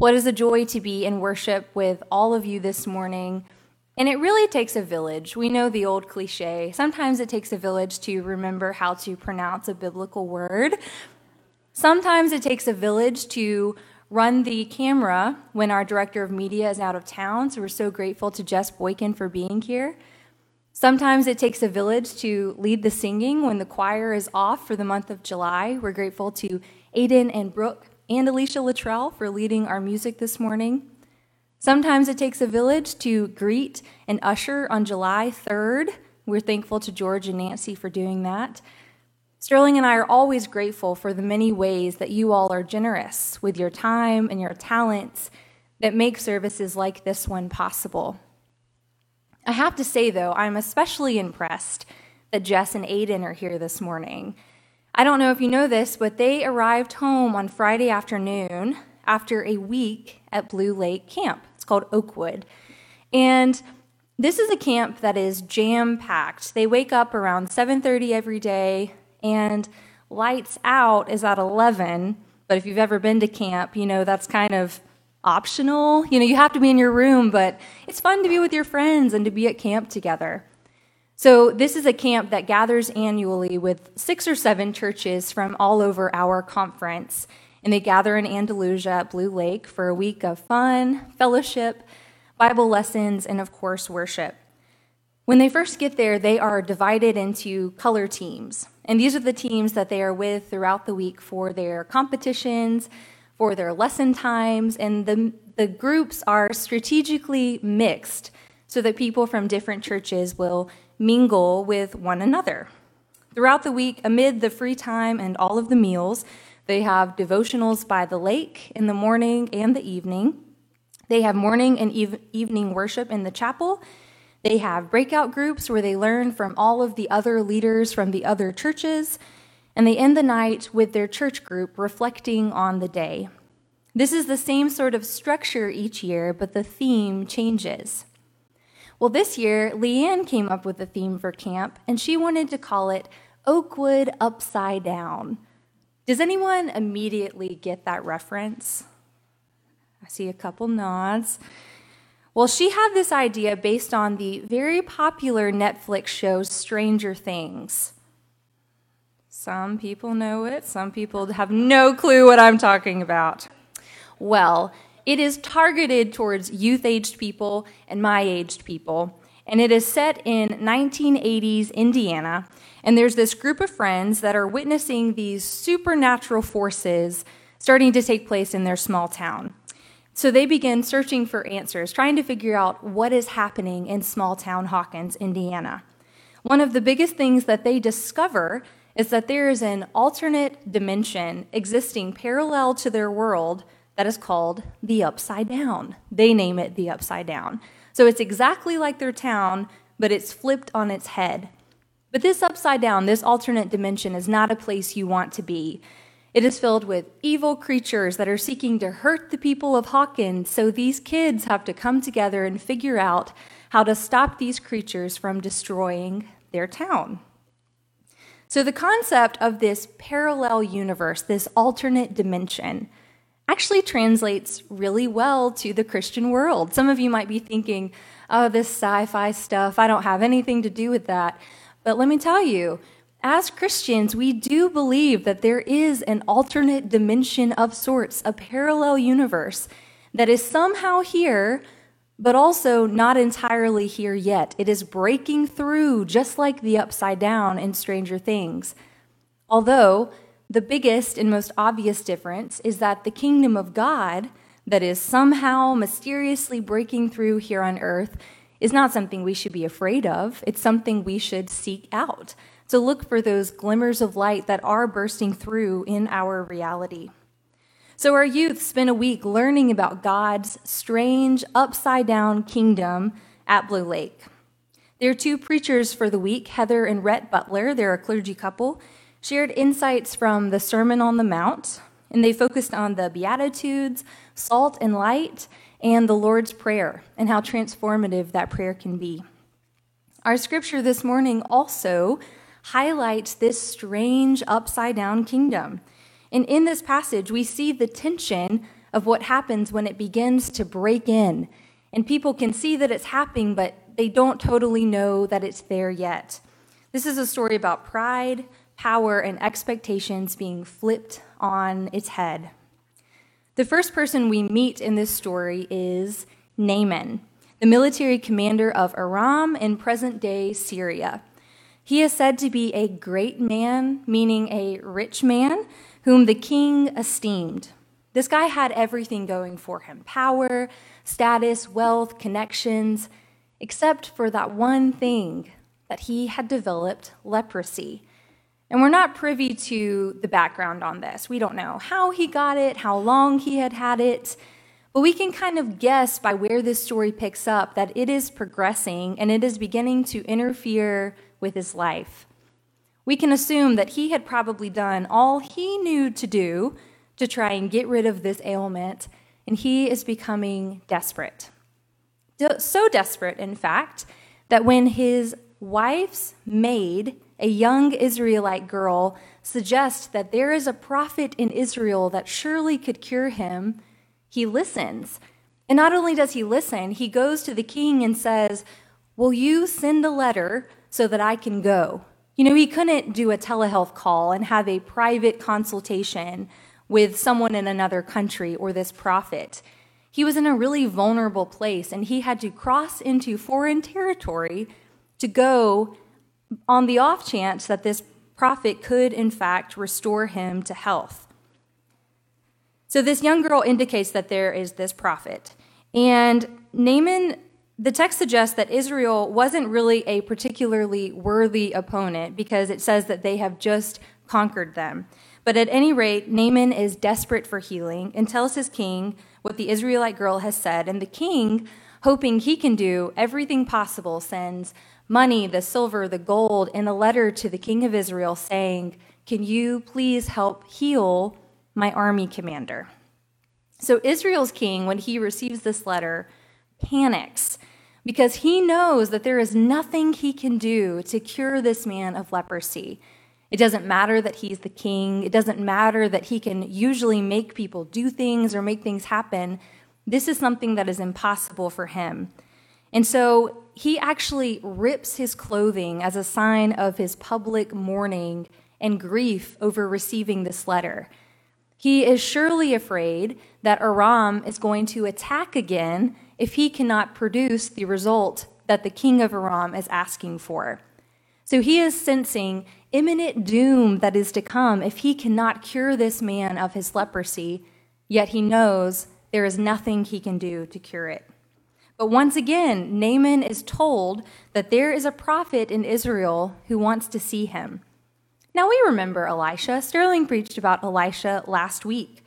What is a joy to be in worship with all of you this morning. And it really takes a village. We know the old cliche. Sometimes it takes a village to remember how to pronounce a biblical word. Sometimes it takes a village to run the camera when our director of media is out of town. So we're so grateful to Jess Boykin for being here. Sometimes it takes a village to lead the singing when the choir is off for the month of July. We're grateful to Aiden and Brooke and Alicia Luttrell for leading our music this morning. Sometimes it takes a village to greet and usher on July 3rd. We're thankful to George and Nancy for doing that. Sterling and I are always grateful for the many ways that you all are generous with your time and your talents that make services like this one possible. I have to say, though, I'm especially impressed that Jess and Aiden are here this morning. I don't know if you know this, but they arrived home on Friday afternoon after a week at Blue Lake Camp. It's called Oakwood. And this is a camp that is jam packed. They wake up around 7:30 every day and lights out is at 11, but if you've ever been to camp, you know that's kind of optional. You know, you have to be in your room, but it's fun to be with your friends and to be at camp together. So, this is a camp that gathers annually with six or seven churches from all over our conference. And they gather in Andalusia at Blue Lake for a week of fun, fellowship, Bible lessons, and of course, worship. When they first get there, they are divided into color teams. And these are the teams that they are with throughout the week for their competitions, for their lesson times, and the, the groups are strategically mixed so that people from different churches will mingle with one another. Throughout the week, amid the free time and all of the meals, they have devotionals by the lake in the morning and the evening. They have morning and eve- evening worship in the chapel. They have breakout groups where they learn from all of the other leaders from the other churches. And they end the night with their church group reflecting on the day. This is the same sort of structure each year, but the theme changes. Well, this year, Leanne came up with a theme for camp, and she wanted to call it Oakwood Upside Down. Does anyone immediately get that reference? I see a couple nods. Well, she had this idea based on the very popular Netflix show Stranger Things. Some people know it, some people have no clue what I'm talking about. Well, it is targeted towards youth aged people and my aged people. And it is set in 1980s Indiana. And there's this group of friends that are witnessing these supernatural forces starting to take place in their small town. So they begin searching for answers, trying to figure out what is happening in small town Hawkins, Indiana. One of the biggest things that they discover is that there is an alternate dimension existing parallel to their world that is called the Upside Down. They name it the Upside Down. So it's exactly like their town, but it's flipped on its head. But this upside down, this alternate dimension, is not a place you want to be. It is filled with evil creatures that are seeking to hurt the people of Hawkins, so these kids have to come together and figure out how to stop these creatures from destroying their town. So, the concept of this parallel universe, this alternate dimension, actually translates really well to the Christian world. Some of you might be thinking, oh, this sci fi stuff, I don't have anything to do with that. But let me tell you, as Christians, we do believe that there is an alternate dimension of sorts, a parallel universe that is somehow here, but also not entirely here yet. It is breaking through, just like the upside down in Stranger Things. Although the biggest and most obvious difference is that the kingdom of God, that is somehow mysteriously breaking through here on earth, is not something we should be afraid of. It's something we should seek out. To look for those glimmers of light that are bursting through in our reality. So, our youth spent a week learning about God's strange upside down kingdom at Blue Lake. There are two preachers for the week, Heather and Rhett Butler. They're a clergy couple shared insights from the Sermon on the Mount, and they focused on the Beatitudes, salt and light, and the Lord's Prayer, and how transformative that prayer can be. Our scripture this morning also highlights this strange upside down kingdom. And in this passage, we see the tension of what happens when it begins to break in. And people can see that it's happening, but they don't totally know that it's there yet. This is a story about pride, power, and expectations being flipped on its head. The first person we meet in this story is Naaman, the military commander of Aram in present day Syria. He is said to be a great man, meaning a rich man, whom the king esteemed. This guy had everything going for him power, status, wealth, connections, except for that one thing that he had developed leprosy. And we're not privy to the background on this. We don't know how he got it, how long he had had it, but we can kind of guess by where this story picks up that it is progressing and it is beginning to interfere with his life. We can assume that he had probably done all he knew to do to try and get rid of this ailment, and he is becoming desperate. So desperate, in fact, that when his wife's maid, a young Israelite girl, suggests that there is a prophet in Israel that surely could cure him, he listens. And not only does he listen, he goes to the king and says, Will you send a letter so that I can go? You know, he couldn't do a telehealth call and have a private consultation with someone in another country or this prophet. He was in a really vulnerable place and he had to cross into foreign territory to go on the off chance that this prophet could, in fact, restore him to health. So, this young girl indicates that there is this prophet. And Naaman, the text suggests that Israel wasn't really a particularly worthy opponent because it says that they have just conquered them. But at any rate, Naaman is desperate for healing and tells his king what the Israelite girl has said. And the king, hoping he can do everything possible, sends money, the silver, the gold, in a letter to the king of Israel saying, Can you please help heal my army commander? So Israel's king, when he receives this letter, panics because he knows that there is nothing he can do to cure this man of leprosy. It doesn't matter that he's the king. It doesn't matter that he can usually make people do things or make things happen. This is something that is impossible for him. And so he actually rips his clothing as a sign of his public mourning and grief over receiving this letter. He is surely afraid that Aram is going to attack again if he cannot produce the result that the king of Aram is asking for. So he is sensing imminent doom that is to come if he cannot cure this man of his leprosy, yet he knows there is nothing he can do to cure it. But once again, Naaman is told that there is a prophet in Israel who wants to see him. Now we remember Elisha. Sterling preached about Elisha last week.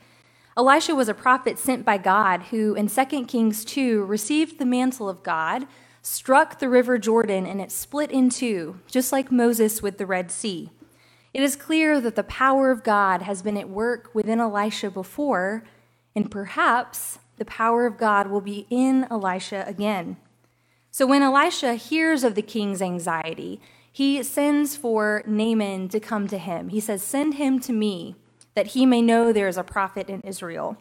Elisha was a prophet sent by God who, in 2 Kings 2, received the mantle of God struck the river Jordan and it split in two, just like Moses with the Red Sea. It is clear that the power of God has been at work within Elisha before, and perhaps the power of God will be in Elisha again. So when Elisha hears of the king's anxiety, he sends for Naaman to come to him. He says, Send him to me, that he may know there is a prophet in Israel.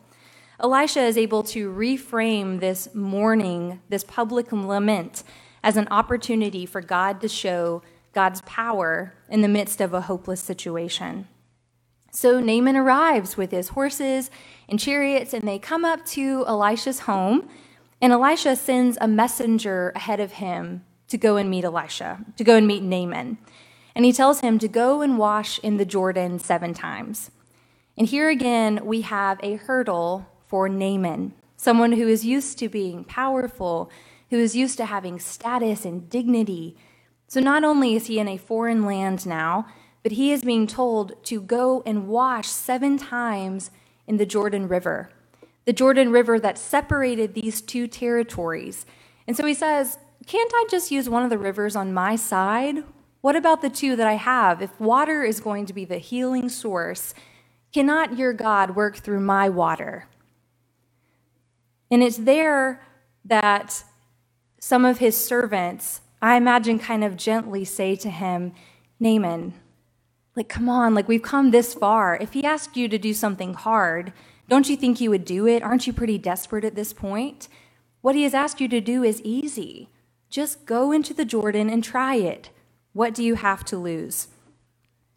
Elisha is able to reframe this mourning, this public lament, as an opportunity for God to show God's power in the midst of a hopeless situation. So Naaman arrives with his horses and chariots, and they come up to Elisha's home. And Elisha sends a messenger ahead of him to go and meet Elisha, to go and meet Naaman. And he tells him to go and wash in the Jordan seven times. And here again, we have a hurdle for Naaman, someone who is used to being powerful, who is used to having status and dignity. So not only is he in a foreign land now, but he is being told to go and wash seven times in the Jordan River, the Jordan River that separated these two territories. And so he says, Can't I just use one of the rivers on my side? What about the two that I have? If water is going to be the healing source, cannot your God work through my water? And it's there that some of his servants, I imagine, kind of gently say to him, Naaman, like, come on, like, we've come this far. If he asked you to do something hard, Don't you think you would do it? Aren't you pretty desperate at this point? What he has asked you to do is easy. Just go into the Jordan and try it. What do you have to lose?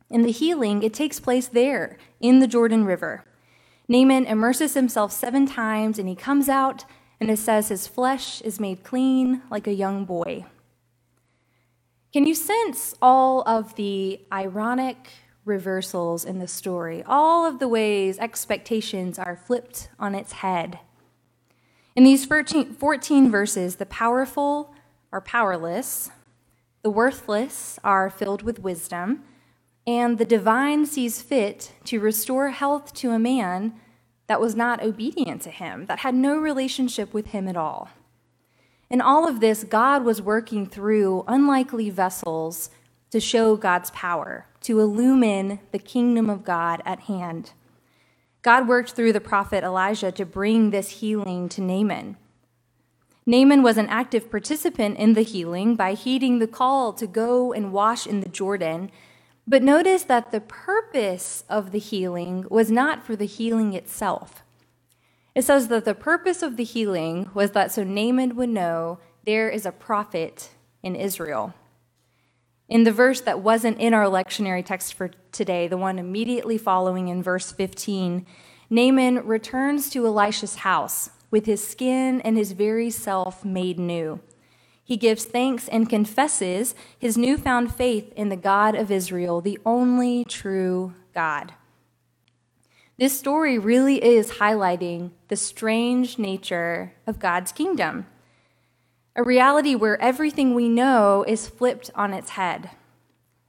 In the healing, it takes place there, in the Jordan River. Naaman immerses himself seven times and he comes out and it says his flesh is made clean like a young boy. Can you sense all of the ironic reversals in the story, all of the ways expectations are flipped on its head? In these 14, 14 verses, the powerful are powerless, the worthless are filled with wisdom, and the divine sees fit to restore health to a man that was not obedient to him, that had no relationship with him at all. In all of this, God was working through unlikely vessels to show God's power, to illumine the kingdom of God at hand. God worked through the prophet Elijah to bring this healing to Naaman. Naaman was an active participant in the healing by heeding the call to go and wash in the Jordan. But notice that the purpose of the healing was not for the healing itself. It says that the purpose of the healing was that so Naaman would know there is a prophet in Israel. In the verse that wasn't in our lectionary text for today, the one immediately following in verse 15, Naaman returns to Elisha's house with his skin and his very self made new. He gives thanks and confesses his newfound faith in the God of Israel, the only true God. This story really is highlighting the strange nature of God's kingdom, a reality where everything we know is flipped on its head.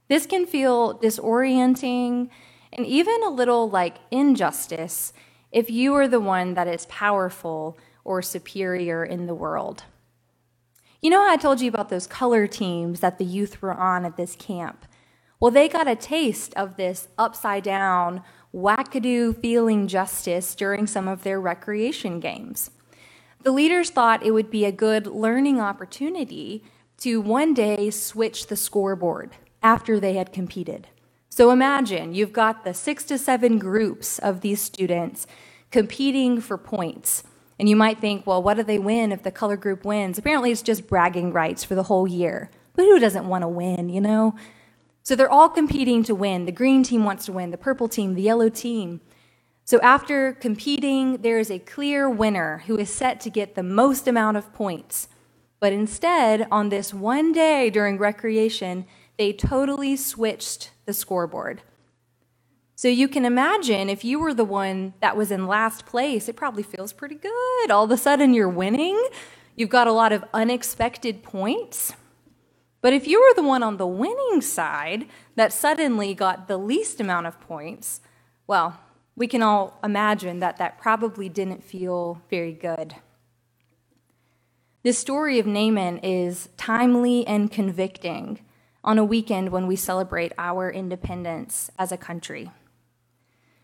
This can feel disorienting and even a little like injustice if you are the one that is powerful or superior in the world. You know how I told you about those color teams that the youth were on at this camp? Well, they got a taste of this upside down, wackadoo feeling justice during some of their recreation games. The leaders thought it would be a good learning opportunity to one day switch the scoreboard after they had competed. So imagine you've got the six to seven groups of these students competing for points. And you might think, well, what do they win if the color group wins? Apparently, it's just bragging rights for the whole year. But who doesn't want to win, you know? So they're all competing to win. The green team wants to win, the purple team, the yellow team. So after competing, there is a clear winner who is set to get the most amount of points. But instead, on this one day during recreation, they totally switched the scoreboard. So you can imagine if you were the one that was in last place, it probably feels pretty good. All of a sudden, you're winning. You've got a lot of unexpected points. But if you were the one on the winning side that suddenly got the least amount of points, well, we can all imagine that that probably didn't feel very good. This story of Naaman is timely and convicting on a weekend when we celebrate our independence as a country.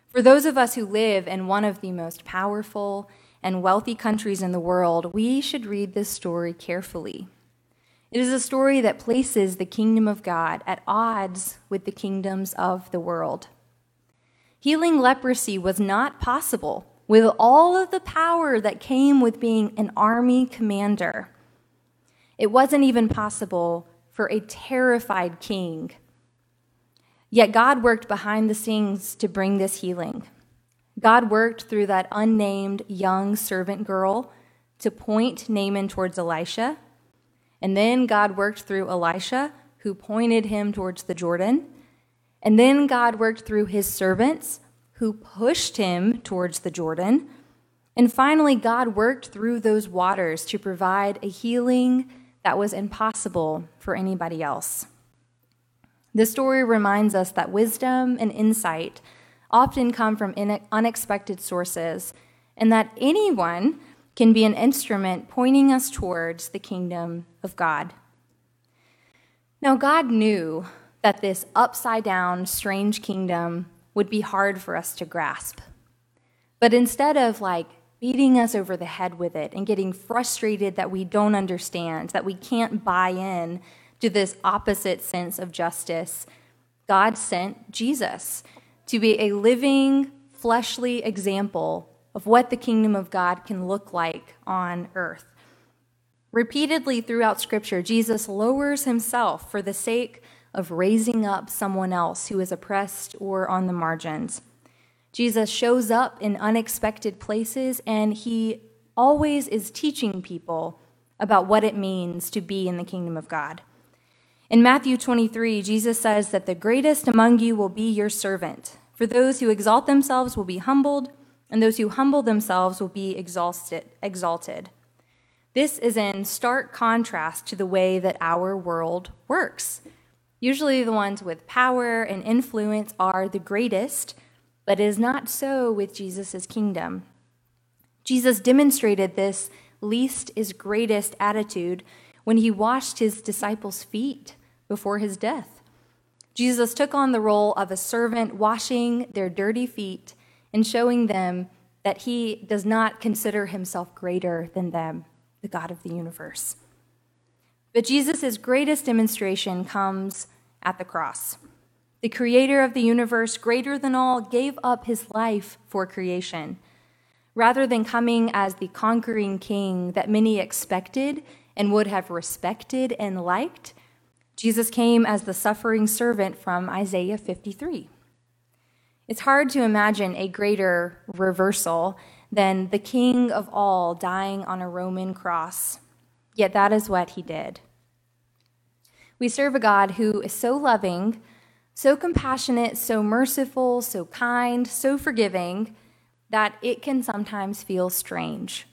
For those of us who live in one of the most powerful and wealthy countries in the world, we should read this story carefully. It is a story that places the kingdom of God at odds with the kingdoms of the world. Healing leprosy was not possible with all of the power that came with being an army commander. It wasn't even possible for a terrified king. Yet God worked behind the scenes to bring this healing. God worked through that unnamed young servant girl to point Naaman towards Elisha. And then God worked through Elisha, who pointed him towards the Jordan. And then God worked through his servants, who pushed him towards the Jordan. And finally, God worked through those waters to provide a healing that was impossible for anybody else. This story reminds us that wisdom and insight often come from unexpected sources, and that anyone can be an instrument pointing us towards the kingdom of God. Now, God knew that this upside down, strange kingdom would be hard for us to grasp. But instead of like beating us over the head with it and getting frustrated that we don't understand, that we can't buy in to this opposite sense of justice, God sent Jesus to be a living, fleshly example of what the kingdom of God can look like on earth. Repeatedly throughout Scripture, Jesus lowers himself for the sake of raising up someone else who is oppressed or on the margins. Jesus shows up in unexpected places and he always is teaching people about what it means to be in the kingdom of God. In Matthew 23, Jesus says that the greatest among you will be your servant. For those who exalt themselves will be humbled, and those who humble themselves will be exalted. exalted. This is in stark contrast to the way that our world works. Usually, the ones with power and influence are the greatest, but it is not so with Jesus' kingdom. Jesus demonstrated this least is greatest attitude when he washed his disciples' feet before his death. Jesus took on the role of a servant, washing their dirty feet and showing them that he does not consider himself greater than them, the God of the universe. But Jesus' greatest demonstration comes at the cross. The creator of the universe, greater than all, gave up his life for creation. Rather than coming as the conquering king that many expected and would have respected and liked, Jesus came as the suffering servant from Isaiah 53. It's hard to imagine a greater reversal than the king of all dying on a Roman cross, yet that is what he did. We serve a God who is so loving, so compassionate, so merciful, so kind, so forgiving that it can sometimes feel strange.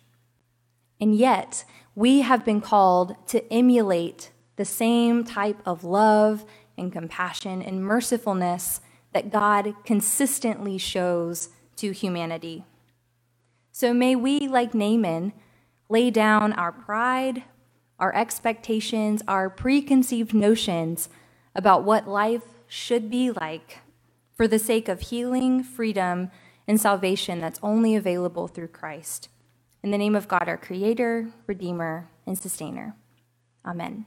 And yet, we have been called to emulate the same type of love and compassion and mercifulness that God consistently shows to humanity. So may we, like Naaman, lay down our pride, our expectations, our preconceived notions about what life should be like for the sake of healing, freedom, and salvation that's only available through Christ. In the name of God, our Creator, Redeemer, and Sustainer. Amen.